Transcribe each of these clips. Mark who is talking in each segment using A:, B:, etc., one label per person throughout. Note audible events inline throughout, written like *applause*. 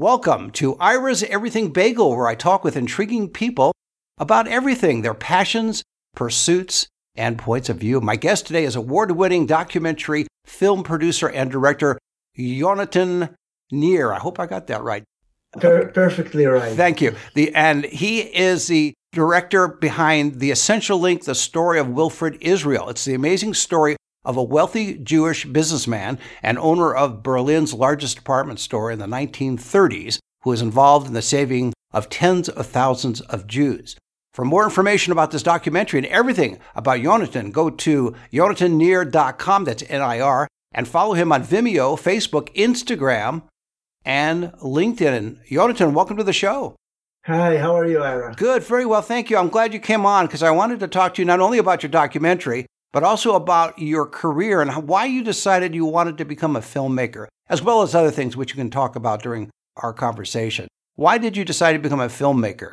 A: Welcome to Ira's Everything Bagel, where I talk with intriguing people about everything their passions, pursuits, and points of view. My guest today is award winning documentary film producer and director Yonatan Nir. I hope I got that right.
B: Per- perfectly right.
A: Thank you. The, and he is the director behind The Essential Link, the story of Wilfred Israel. It's the amazing story of a wealthy Jewish businessman and owner of Berlin's largest department store in the 1930s who was involved in the saving of tens of thousands of Jews. For more information about this documentary and everything about Yonatan, go to yonatannir.com, that's N-I-R, and follow him on Vimeo, Facebook, Instagram, and LinkedIn. Yonatan, welcome to the show.
B: Hi, how are you, Ira?
A: Good, very well, thank you. I'm glad you came on because I wanted to talk to you not only about your documentary, but also about your career and why you decided you wanted to become a filmmaker, as well as other things which you can talk about during our conversation. Why did you decide to become a filmmaker?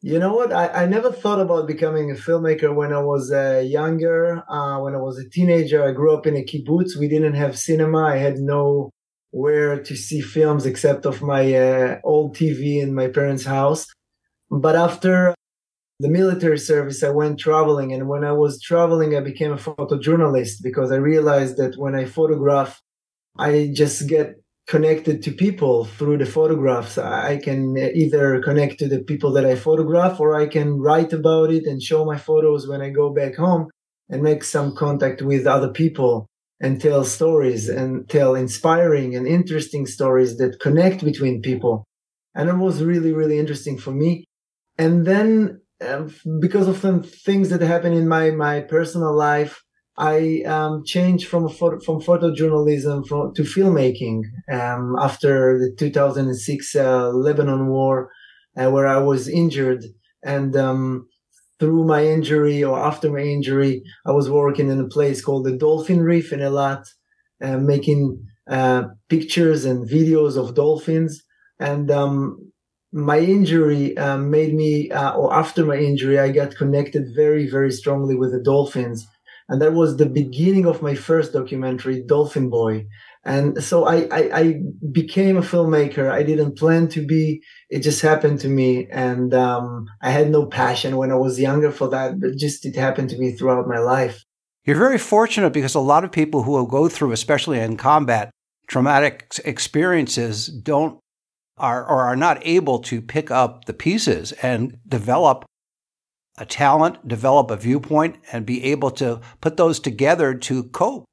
B: You know what? I, I never thought about becoming a filmmaker when I was uh, younger. Uh, when I was a teenager, I grew up in a kibbutz. We didn't have cinema. I had no where to see films except of my uh, old TV in my parents' house. But after the military service, I went traveling. And when I was traveling, I became a photojournalist because I realized that when I photograph, I just get connected to people through the photographs. I can either connect to the people that I photograph or I can write about it and show my photos when I go back home and make some contact with other people and tell stories and tell inspiring and interesting stories that connect between people. And it was really, really interesting for me. And then um, because of some things that happened in my my personal life, I um, changed from photo, from photojournalism from, to filmmaking um, after the 2006 uh, Lebanon war, uh, where I was injured, and um, through my injury or after my injury, I was working in a place called the Dolphin Reef in Eilat, uh, making uh, pictures and videos of dolphins, and um, my injury um, made me, uh, or after my injury, I got connected very, very strongly with the dolphins. And that was the beginning of my first documentary, Dolphin Boy. And so I, I, I became a filmmaker. I didn't plan to be. It just happened to me. And um, I had no passion when I was younger for that, but just it happened to me throughout my life.
A: You're very fortunate because a lot of people who go through, especially in combat, traumatic experiences don't are or are not able to pick up the pieces and develop a talent, develop a viewpoint, and be able to put those together to cope.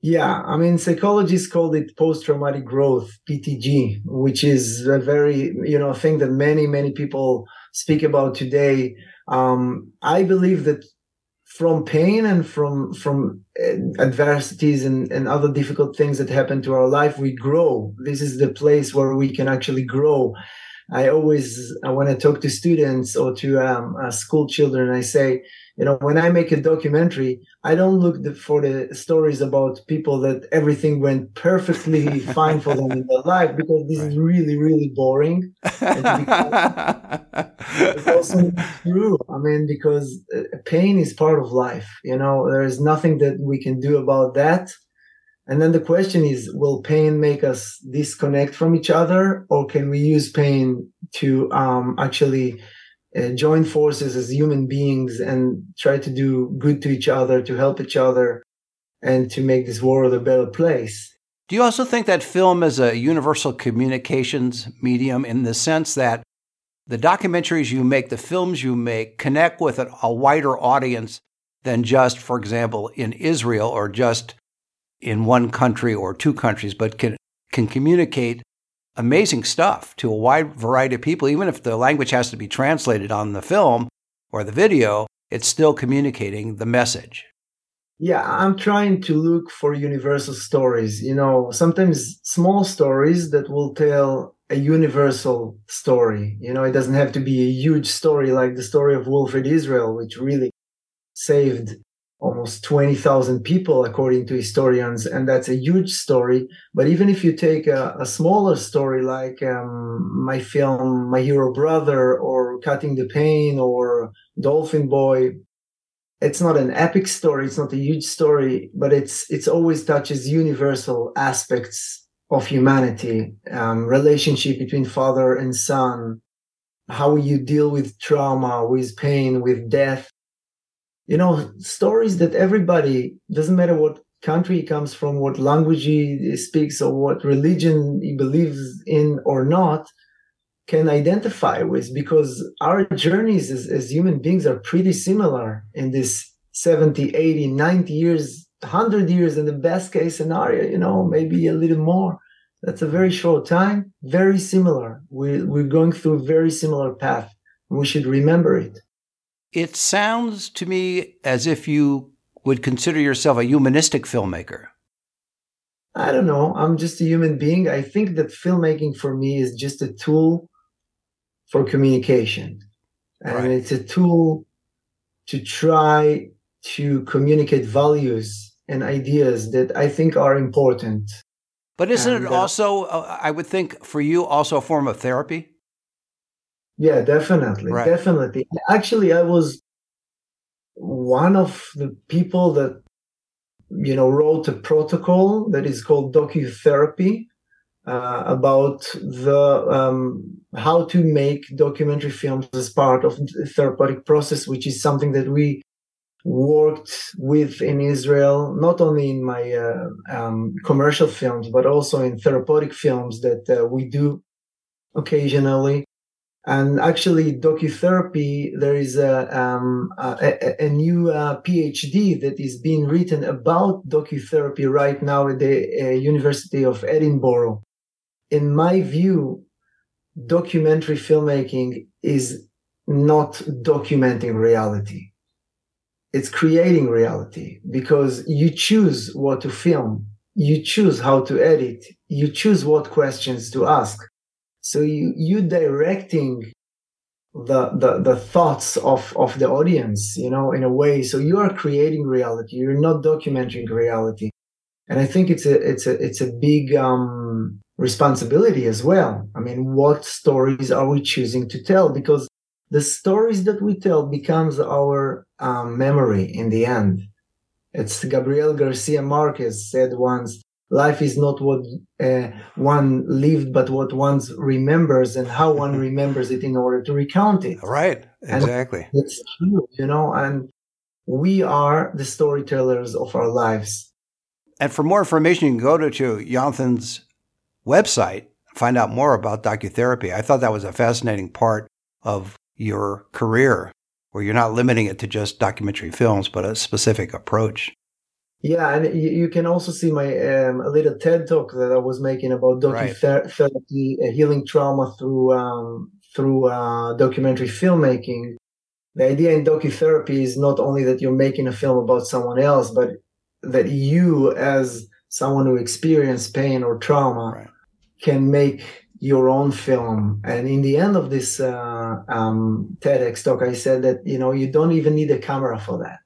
B: Yeah, I mean, psychologists call it post-traumatic growth (PTG), which is a very you know thing that many many people speak about today. Um, I believe that from pain and from from uh, adversities and, and other difficult things that happen to our life we grow. This is the place where we can actually grow i always when i talk to students or to um, uh, school children. I say you know when i make a documentary i don't look the, for the stories about people that everything went perfectly *laughs* fine for them in their life because this is really really boring. *laughs* It's also true. I mean because uh, pain is part of life you know? There is nothing that we can do about that and then the question is will pain make us disconnect from each other or can we use pain to um, actually uh, join forces as human beings and try to do good to each other, to help each other, and to make this world a better place.
A: Do you also think that film is a universal communications medium in the sense that the documentaries you make, the films you make, connect with a wider audience than just, for example, in Israel or just in one country or two countries, but can, can communicate amazing stuff to a wide variety of people. Even if the language has to be translated on the film or the video, it's still communicating the message.
B: Yeah, I'm trying to look for universal stories. You know, sometimes small stories that will tell a universal story. You know, it doesn't have to be a huge story like the story of Wilfred Israel, which really saved almost 20,000 people, according to historians, and that's a huge story. But even if you take a, a smaller story like um, my film, My Hero Brother, or Cutting the Pain, or Dolphin Boy, it's not an epic story. It's not a huge story, but it's it's always touches universal aspects of humanity, um, relationship between father and son, how you deal with trauma, with pain, with death. You know, stories that everybody, doesn't matter what country he comes from, what language he speaks, or what religion he believes in or not, can identify with because our journeys as, as human beings are pretty similar in this 70, 80, 90 years, 100 years in the best case scenario, you know, maybe a little more. That's a very short time, very similar. We're, we're going through a very similar path. We should remember it.
A: It sounds to me as if you would consider yourself a humanistic filmmaker.
B: I don't know. I'm just a human being. I think that filmmaking for me is just a tool for communication. And right. it's a tool to try to communicate values and ideas that I think are important.
A: But isn't and, it uh, also, uh, I would think, for you, also a form of therapy?
B: Yeah, definitely. Right. Definitely. Actually, I was one of the people that, you know, wrote a protocol that is called docutherapy uh, about the um, how to make documentary films as part of the therapeutic process, which is something that we worked with in Israel, not only in my uh, um, commercial films, but also in therapeutic films that uh, we do occasionally. And actually, docutherapy, there is a, um, a, a, new uh, PhD that is being written about docutherapy right now at the uh, University of Edinburgh. In my view, documentary filmmaking is not documenting reality. It's creating reality because you choose what to film. You choose how to edit. You choose what questions to ask so you you directing the, the the thoughts of of the audience you know in a way. So you are creating reality. You're not documenting reality. And i think it's a it's a it's a big um responsibility as well. I mean what stories are we choosing to tell? Because the stories that we tell becomes our um, memory in the end. It's Gabriel Garcia Marquez said once, life is not what uh, one lived, but what one remembers and how one *laughs* remembers it in order to recount it.
A: Right. Exactly.
B: And it's true, you know, and we are the storytellers of our lives.
A: And for more information, you can go to, to Jonathan's website, find out more about docutherapy. I thought that was a fascinating part of your career where you're not limiting it to just documentary films, but a specific approach.
B: Yeah, and you can also see my um, a little TED talk that I was making about documentary right. healing trauma through um, through uh, documentary filmmaking. The idea in docutherapy is not only that you're making a film about someone else, but that you, as someone who experienced pain or trauma, right. can make your own film. And in the end of this uh, um, TEDx talk, I said that you know you don't even need a camera for that,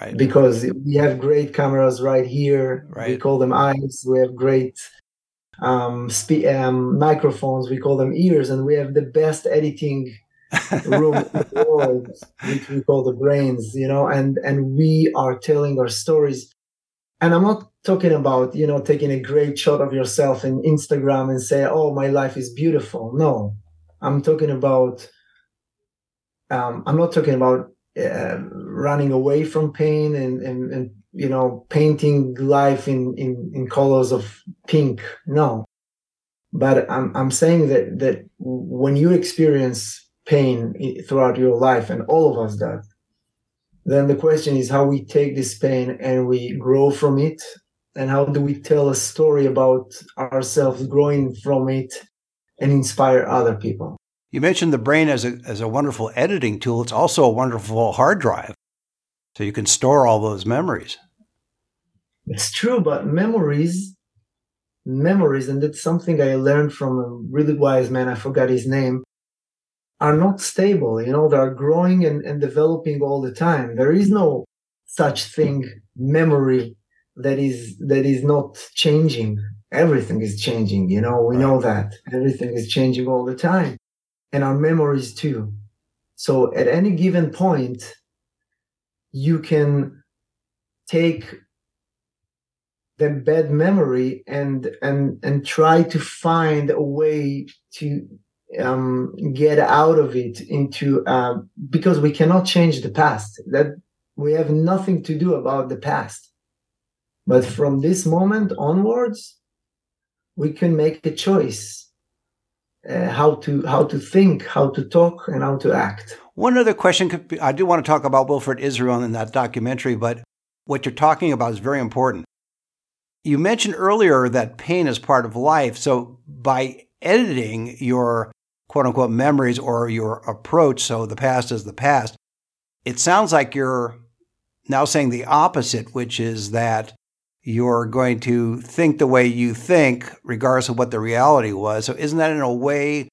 A: right?
B: Because we have great cameras right here.
A: Right.
B: We call them eyes. We have great um, spe- um, microphones. We call them ears, and we have the best editing *laughs* room in the world, which we call the brains. You know, and and we are telling our stories. And I'm not talking about you know taking a great shot of yourself in instagram and say oh my life is beautiful no i'm talking about um, i'm not talking about uh, running away from pain and, and, and you know painting life in, in in colors of pink. No. But i'm i'm saying that that when you experience pain throughout your life and all of us that then the question is how we take this pain and we grow from it and how do we tell a story about ourselves growing from it and inspire other people
A: you mentioned the brain as a, as a wonderful editing tool. It's also a wonderful hard drive. So you can store all those memories.
B: It's true but memories memories and that's something i learned from a really wise man i forgot his name are not stable. You know they're growing and, and developing all the time. There is no such thing memory that is that is not changing. Everything is changing you know we know that. Everything is changing all the time and our memories too. So at any given point you can take the bad memory and and and try to find a way to um, get out of it into uh, because we cannot change the past. That we have nothing to do about the past. But from this moment onwards we can make a choice uh, how to how to think how to talk and how to act
A: one other question be, i do want to talk about wilfred israel in that documentary but what you're talking about is very important you mentioned earlier that pain is part of life. So by editing your quote unquote memories or your approach, so the past is the past, it sounds like you're now saying the opposite, which is that you're going to think the way you think, regardless of what the reality was. So isn't that in a way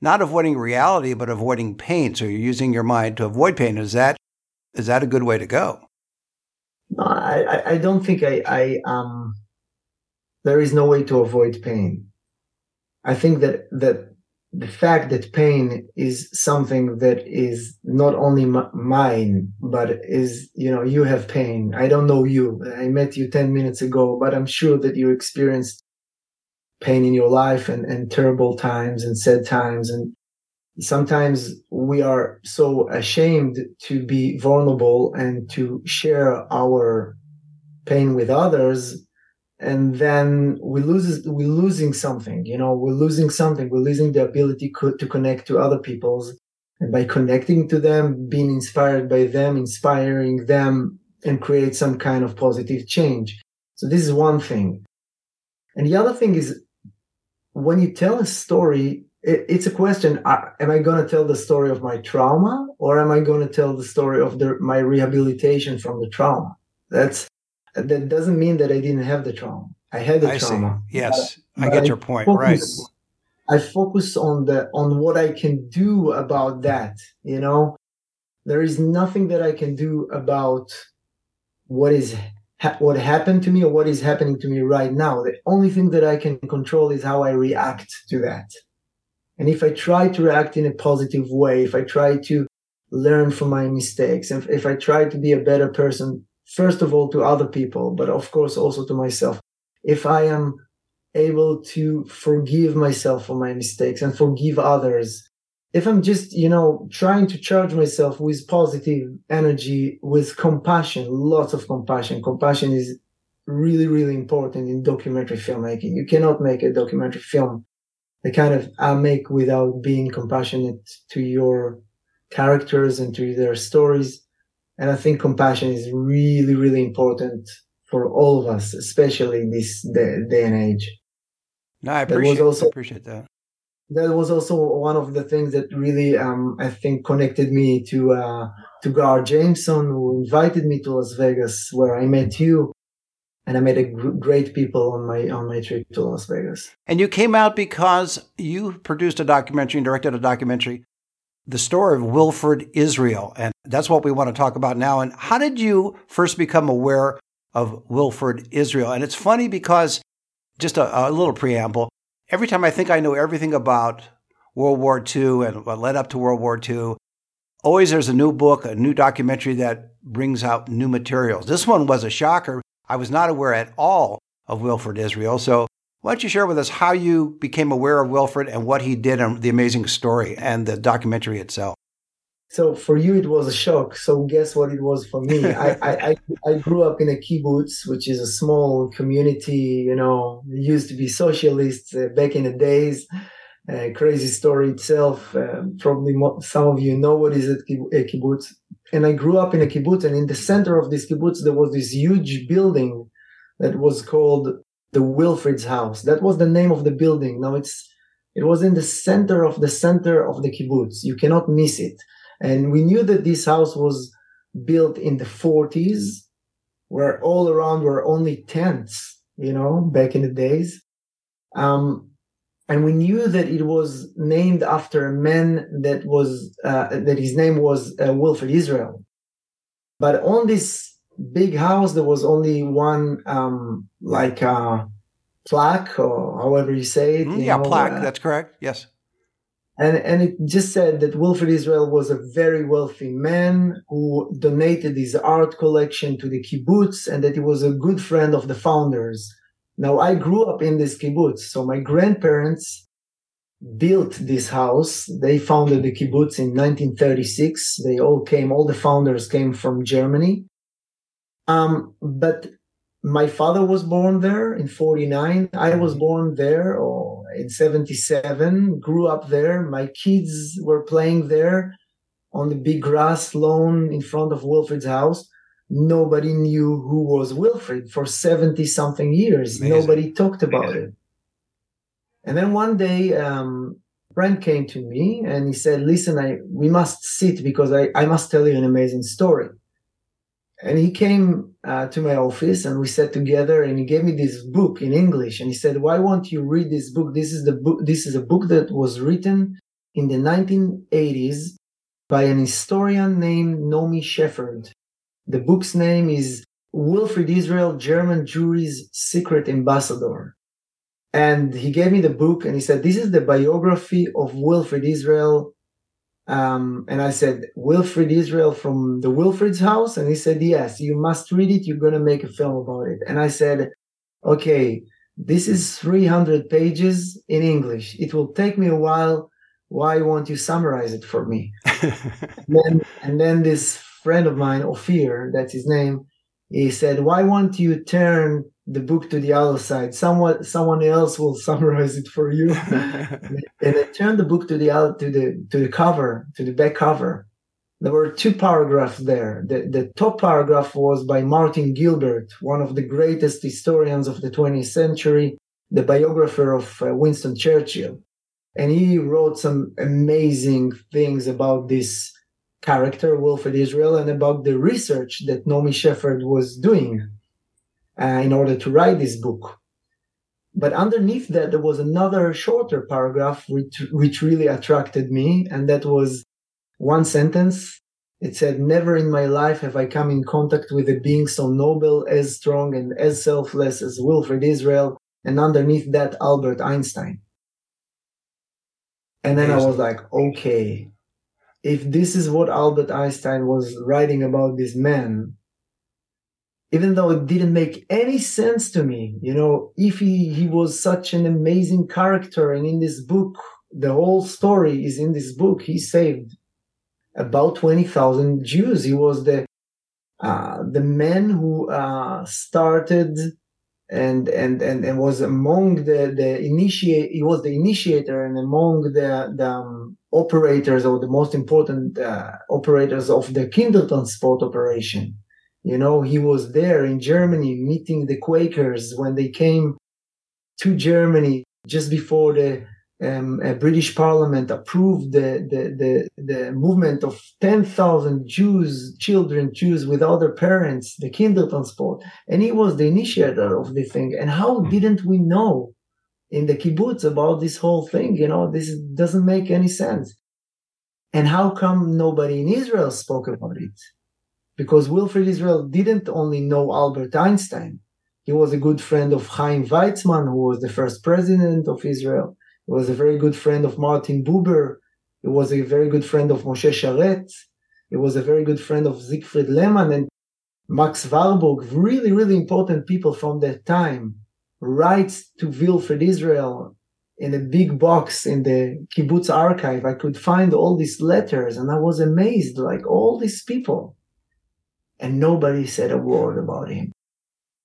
A: not avoiding reality, but avoiding pain? So you're using your mind to avoid pain. Is that is that a good way to go?
B: No, I, I don't think I, I um there is no way to avoid pain. I think that that the fact that pain is something that is not only m- mine, but is you know you have pain. I don't know you. I met you ten minutes ago, but I'm sure that you experienced pain in your life and, and terrible times and sad times and sometimes we are so ashamed to be vulnerable and to share our pain with others and then we lose we're losing something you know we're losing something. We're losing the ability co- to connect to other people's. And by connecting to them being inspired by them inspiring them and create some kind of positive change. So this is one thing. And the other thing is when you tell a story it, it's a question uh, am i going to tell the story of my trauma or am i going to tell the story of the, my rehabilitation from the trauma? That's that doesn't mean that I didn't have the trauma. I had the
A: I
B: trauma.
A: See. Yes, but, I get your point. Focus,
B: right. I focus on the on what I can do about that. You know, there is nothing that I can do about what is ha- what happened to me or what is happening to me right now. The only thing that I can control is how I react to that. And if I try to react in a positive way, if I try to learn from my mistakes, if, if I try to be a better person first of all to other people, but of course also to myself. If I am able to forgive myself for my mistakes and forgive others, if I'm just, you know, trying to charge myself with positive energy, with compassion, lots of compassion. Compassion is really, really important in documentary filmmaking. You cannot make a documentary film the kind of I make without being compassionate to your characters and to their stories. And I think compassion is really, really important for all of us, especially this day, day and age.
A: No, I appreciate, also, I appreciate that.
B: That was also one of the things that really, um, I think, connected me to uh, to Gar Jameson, who invited me to Las Vegas, where I met you, and I met a gr- great people on my on my trip to Las Vegas.
A: And you came out because you produced a documentary and directed a documentary the story of Wilfred Israel. And that's what we want to talk about now. And how did you first become aware of Wilfred Israel? And it's funny because, just a, a little preamble, every time I think I know everything about World War II and what led up to World War II, always there's a new book, a new documentary that brings out new materials. This one was a shocker. I was not aware at all of Wilfred Israel. So why don't you share with us how you became aware of Wilfred and what he did and the amazing story and the documentary itself?
B: So for you, it was a shock. So guess what it was for me? *laughs* I, I, I, grew up in a kibbutz, which is a small community. You know, used to be socialists uh, back in the days. Uh, crazy story itself. Uh, probably some of you know what is a kibbutz. And I grew up in a kibbutz, and in the center of this kibbutz, there was this huge building that was called the Wilfred's house. That was the name of the building. Now it's it was in the center of the center of the kibbutz. You cannot miss it. And we knew that this house was built in the 40s, where all around were only tents, you know, back in the days. Um, and we knew that it was named after a man that was uh, that his name was uh, Wilfred Israel. But on this big house there was only one um like uh plaque or however you say it
A: mm,
B: you
A: yeah
B: know,
A: plaque
B: uh,
A: that's correct yes
B: And, and it just said that Wilfred Israel was a very wealthy man who donated his art collection to the kibbutz and that he was a good friend of the founders. Now, I grew up in this kibbutz. So my grandparents built this house. They founded the kibbutz in 1936. They all came, all the founders came from Germany. Um, but my father was born there in 49. I was born there or in 77, grew up there. My kids were playing there on the big grass lawn in front of Wilfred's house. Nobody knew who was Wilfred for 70 something years. Amazing. Nobody talked about it. And then one day, um, friend came to me and he said, listen, I, we must sit because I, I must tell you an amazing story and he came uh, to my office and we sat together and he gave me this book in english and he said why won't you read this book? This is the book this is a book that was written in the 1980s by an historian named nomi shepherd. The book's name is wilfred israel german jewry's secret ambassador. And he gave me the book and he said this is the biography of wilfred israel um, and I said, Wilfred Israel from the Wilfred's house? And he said, Yes, you must read it. You're going to make a film about it. And I said, Okay, this is 300 pages in English. It will take me a while. Why won't you summarize it for me? *laughs* and, then, and then this friend of mine, Ophir, that's his name, he said, Why won't you turn the book to the other side. Someone someone else will *laughs* summarize it for you. *laughs* and I turned the book to the other to the to the cover, to the back cover. There were two paragraphs there. The, the top paragraph was by Martin Gilbert, one of the greatest historians of the 20th century, the biographer of uh, Winston Churchill. And he wrote some amazing things about this character, Wilfred Israel, and about the research that Nomi Shepherd was doing uh, in order to write this book. But underneath that, there was another shorter paragraph which, which really attracted me, and that was one sentence. It said, Never in my life have I come in contact with a being so noble, as strong, and as selfless as Wilfred Israel, and underneath that, Albert Einstein. And then I was like, okay, if this is what Albert Einstein was writing about this man, even though it didn't make any sense to me you know if he, he was such an amazing character and in this book the whole story is in this book he saved about 20,000 Jews. He was the uh, the man who uh, started and, and and and was among the the initiate he was the initiator and among the the um, operators or the most important uh, operators of the Kindertransport operation you know, he was there in Germany meeting the Quakers when they came to Germany just before the um, British Parliament approved the, the, the, the movement of 10,000 Jews, children, Jews without their parents, the Kindertransport. And he was the initiator of the thing. And how didn't we know in the kibbutz about this whole thing? You know, this doesn't make any sense. And how come nobody in Israel spoke about it? Because Wilfred Israel didn't only know Albert Einstein. He was a good friend of Chaim Weizmann, who was the first president of Israel. He was a very good friend of Martin Buber. He was a very good friend of Moshe Sharett. He was a very good friend of Siegfried Lehmann and Max Warburg, really, really important people from that time, writes to Wilfred Israel in a big box in the kibbutz archive. I could find all these letters and I was amazed, like all these people and nobody said a word about him.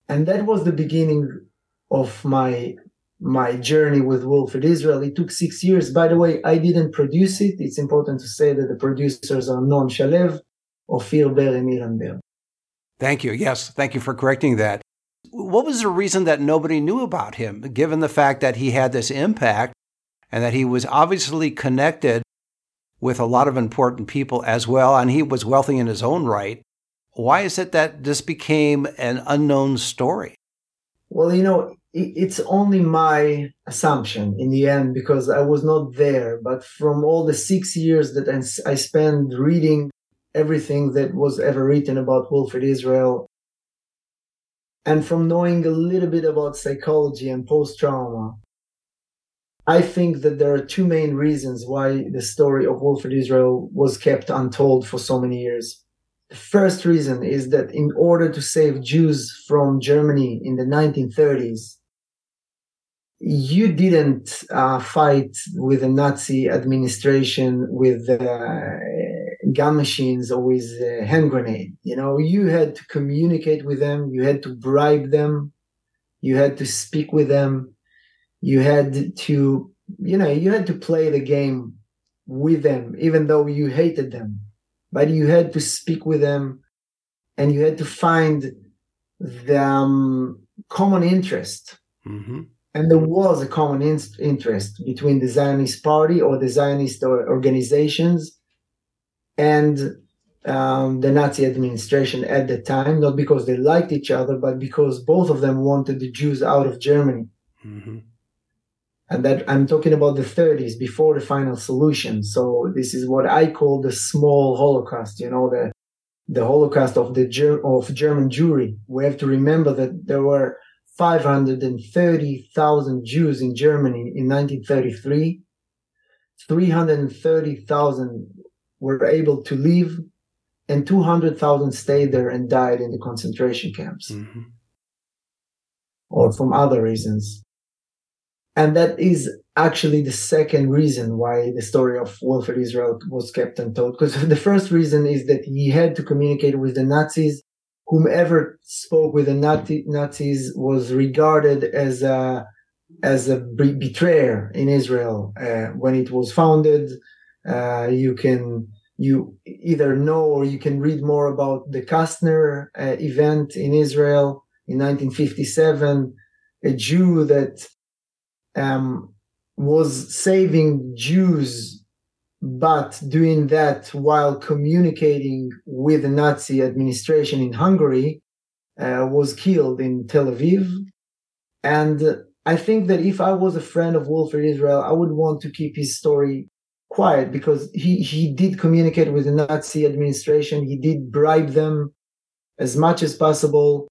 B: And that was the beginning of my my journey with Wilfred Israel. It took six years. By the way, I didn't produce it. It's important to say that the producers are Non Shalev, Ophir Ber, and Iran Ber.
A: Thank you. Yes, thank you for correcting that. What was the reason that nobody knew about him, given the fact that he had this impact and that he was obviously connected with a lot of important people as well, and he was wealthy in his own right? Why is it that this became an unknown story?
B: Well, you know, it's only my assumption in the end because I was not there. But from all the six years that I spent reading everything that was ever written about Wilfred Israel, and from knowing a little bit about psychology and post trauma, I think that there are two main reasons why the story of Wilfred Israel was kept untold for so many years. First reason is that in order to save Jews from Germany in the 1930s, you didn't uh, fight with the Nazi administration with uh, gun machines or with a hand grenade. You know, you had to communicate with them, you had to bribe them, you had to speak with them, you had to, you know, you had to play the game with them, even though you hated them. But you had to speak with them and you had to find the um, common interest. Mm-hmm and there was a common in- interest between the Zionist party or the Zionist organizations and um, the Nazi administration at the time, not because they liked each other, but because both of them wanted the Jews out of Germany. Mm-hmm. And that I'm talking about the 30s before the final solution. So this is what I call the small Holocaust. You know, the the Holocaust of the of German Jewry. We have to remember that there were 530,000 Jews in Germany in 1933. 330,000 were able to leave, and 200,000 stayed there and died in the concentration camps mm-hmm. or from other reasons. And that is actually the second reason why the story of Wilfred Israel was kept untold. Because the first reason is that he had to communicate with the Nazis whomever spoke with the Nazi, Nazis was regarded as a as a betrayer in Israel uh, when it was founded. Uh, you can you either know or you can read more about the Kastner uh, event in Israel in 1957, a Jew that um, was saving Jews but doing that while communicating with the Nazi administration in Hungary uh, was killed in Tel Aviv. And I think that if I was a friend of Wilfred Israel, I would want to keep his story quiet because he, he did communicate with the Nazi administration. He did bribe them as much as possible,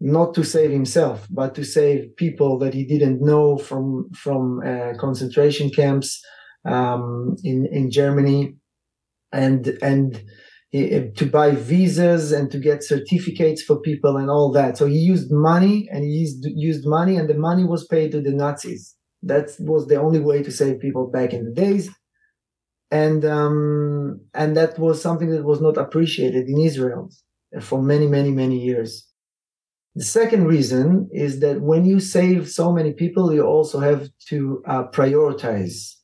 B: not to save himself, but to save people that he didn't know from, from uh, concentration camps um, in in Germany, and and to buy visas and to get certificates for people and all that. So he used money and he used, used money and the money was paid to the Nazis. That was the only way to save people back in the days. And, um, and that was something that was not appreciated in Israel for many, many, many years. The second reason is that when you save so many people, you also have to uh, prioritize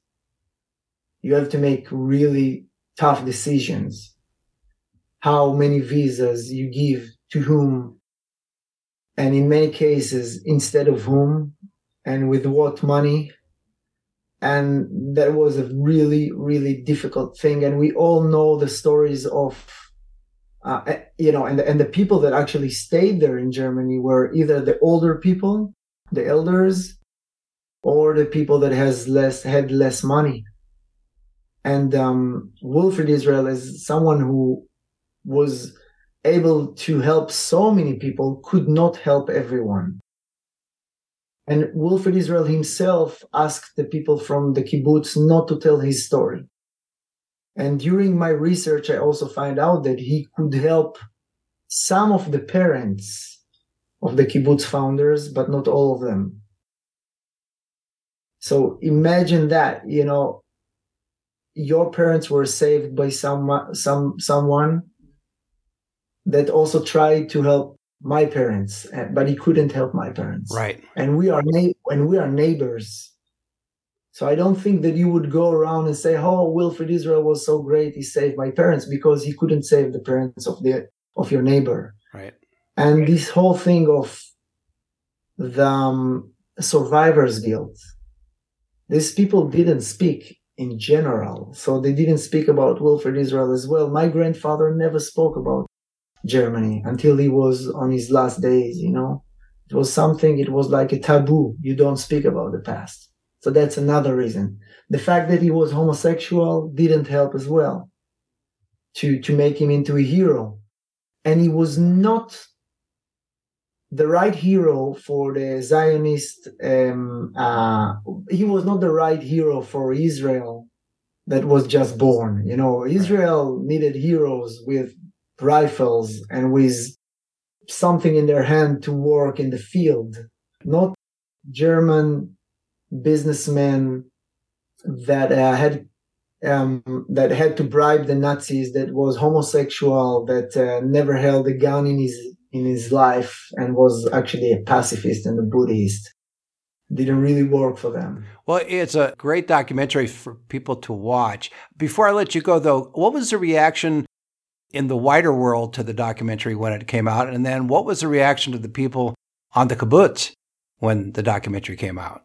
B: you have to make really tough decisions. How many visas you give to whom, and in many cases, instead of whom, and with what money. And that was a really, really difficult thing. And we all know the stories of, uh, eh, you know, and, and the people that actually stayed there in Germany were either the older people, the elders, or the people that has less had less money and um, Wilfred Israel is someone who was able to help so many people, could not help everyone. And Wilfred Israel himself asked the people from the kibbutz not to tell his story. And during my research, I also find out that he could help some of the parents of the kibbutz founders, but not all of them. So imagine that, you know, your parents were saved by some some someone that also tried to help my parents eh, but he couldn't help my parents
A: right
B: and we are na- and we are neighbors so i don't think that you would go around and say oh wilfred israel was so great he saved my parents because he couldn't save the parents of the of your neighbor
A: right
B: and this whole thing of the um, survivor's guilt these people didn't speak in general. So they didn't speak about Wilfred Israel as well. My grandfather never spoke about Germany until he was on his last days, you know. It was something, it was like a taboo. You don't speak about the past. So that's another reason. The fact that he was homosexual didn't help as well to, to make him into a hero. And he was not the right hero for the Zionist. Um, uh, he was not the right hero for Israel that was just born. You know, Israel needed heroes with rifles and with something in their hand to work in the field, not German businessmen that uh, had um, that had to bribe the Nazis, that was homosexual, that uh, never held a gun in his in his life, and was actually a pacifist and a Buddhist. Didn't really work for them.
A: Well, it's a great documentary for people to watch. Before I let you go, though, what was the reaction in the wider world to the documentary when it came out? And then what was the reaction to the people on the kibbutz when the documentary came out?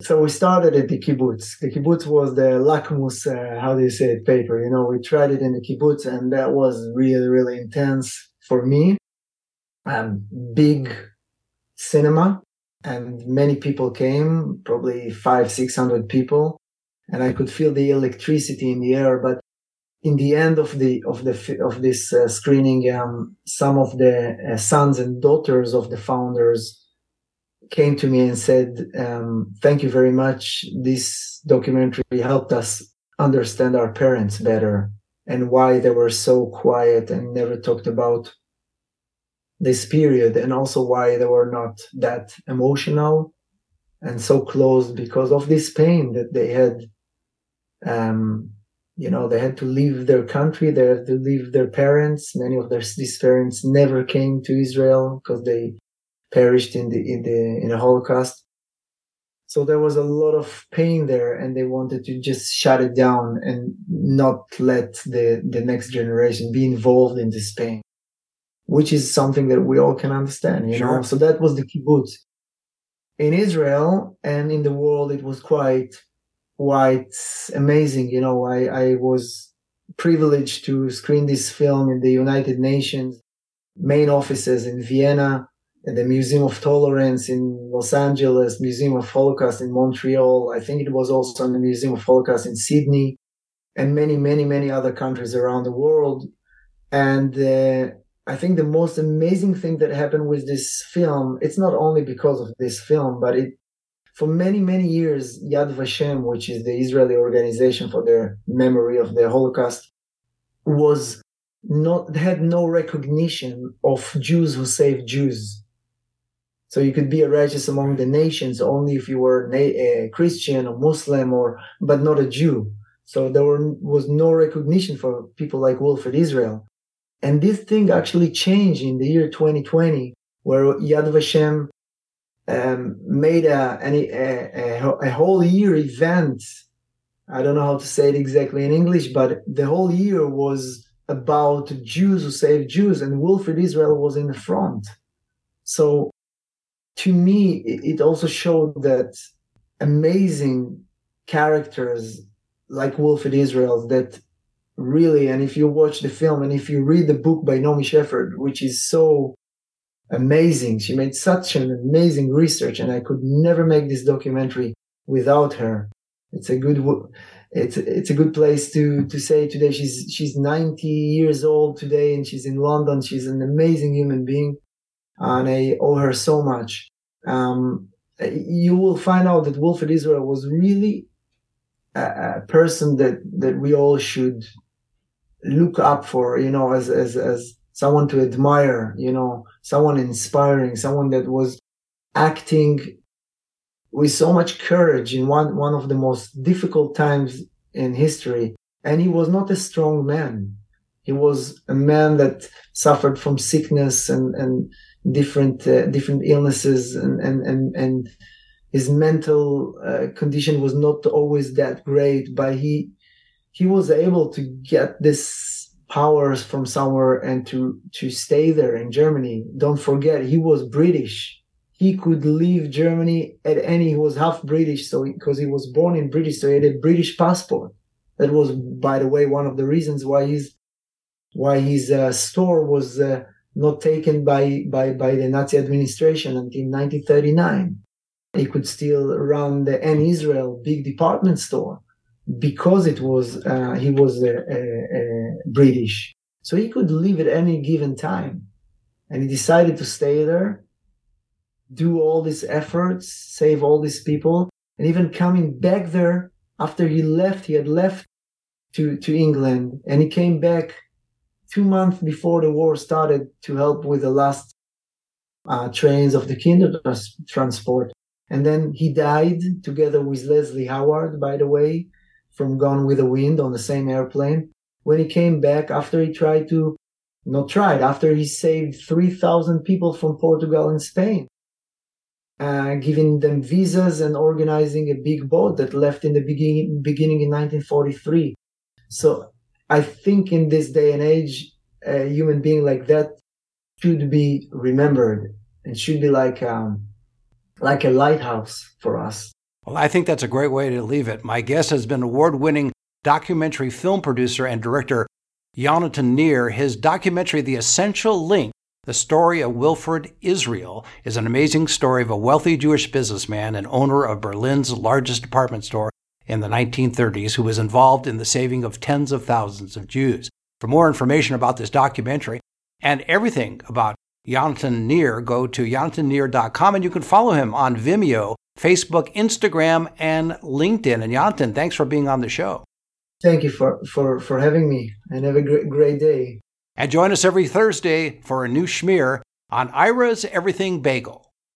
B: So we started at the kibbutz. The kibbutz was the lakmus, uh, how do you say it, paper. You know, we tried it in the kibbutz, and that was really, really intense for me. Um, big cinema, and many people came, probably five, six hundred people, and I could feel the electricity in the air. But in the end of the of the of this uh, screening, um, some of the uh, sons and daughters of the founders came to me and said, um, "Thank you very much. This documentary helped us understand our parents better and why they were so quiet and never talked about this period, and also why they were not that emotional and so close because of this pain that they had." Um, you know, they had to leave their country. They had to leave their parents. Many of their these parents never came to Israel because they perished in the in the in the Holocaust. So there was a lot of pain there, and they wanted to just shut it down and not let the the next generation be involved in this pain, which is something that we all can understand. You sure. know, so that was the kibbutz. In Israel and in the world, it was quite quite amazing. You know, I I was privileged to screen this film in the United Nations main offices in Vienna the Museum of Tolerance in Los Angeles, Museum of Holocaust in Montreal. I think it was also in the Museum of Holocaust in Sydney, and many, many, many other countries around the world. And uh, I think the most amazing thing that happened with this film, it's not only because of this film, but it, for many, many years, Yad Vashem, which is the Israeli organization for the memory of the Holocaust, was not had no recognition of Jews who saved Jews. So you could be a righteous among the nations only if you were a Christian or Muslim or, but not a Jew. So there were, was no recognition for people like Wilfred Israel. And this thing actually changed in the year 2020, where Yad Vashem um, made a, a, a, a whole year event. I don't know how to say it exactly in English, but the whole year was about Jews who saved Jews, and Wilfred Israel was in the front. So to me, it also showed that amazing characters like Wilfred Israel that really, and if you watch the film and if you read the book by Naomi Shepherd, which is so amazing, she made such an amazing research, and I could never make this documentary without her. It's a good, it's it's a good place to to say today. She's she's 90 years old today, and she's in London. She's an amazing human being and I owe her so much. Um, you will find out that Wilfred Israel was really a, a, person that that we all should look up for, you know, as as as someone to admire, you know, someone inspiring, someone that was acting with so much courage in one one of the most difficult times in history. And he was not a strong man. He was a man that suffered from sickness and and different uh, different illnesses and and and, and his mental uh, condition was not always that great but he he was able to get this powers from somewhere and to to stay there in germany. Don't forget he was british. He could leave germany at any he was half british so because he was born in british so he had a british passport. That was by the way one of the reasons why his why his uh, store was uh, not taken by, by, by the Nazi administration until 1939. He could still run the N Israel big department store because it was uh, he was a, a British, so he could leave at any given time, and he decided to stay there. do all these efforts, save all these people, and even coming back there after he left, he had left to, to England and he came back two months before the war started to help with the last uh, trains of the kinder transport. And then he died together with Leslie Howard, by the way, from Gone with the Wind on the same airplane. When he came back after he tried to, not tried, after he saved 3,000 people from Portugal and Spain, uh, giving them visas and organizing a big boat that left in the beginning, beginning in 1943. So I think in this day and age, a human being like that should be remembered and should be like um, like a lighthouse for us.
A: Well, I think that's a great way to leave it. My guest has been award-winning documentary film producer and director Yonatan Nir. His documentary, The Essential Link, the story of Wilfred Israel, is an amazing story of a wealthy Jewish businessman and owner of Berlin's largest department store in the 1930s who was involved in the saving of tens of thousands of Jews. For more information about this documentary and everything about Yonatan Nir, go to yonatannir.com and you can follow him on Vimeo, Facebook, Instagram, and LinkedIn. And Yonatan, thanks for being on the show.
B: Thank you for, for, for having me and have a great, great day.
A: And join us every Thursday for a new schmear on Ira's Everything Bagel.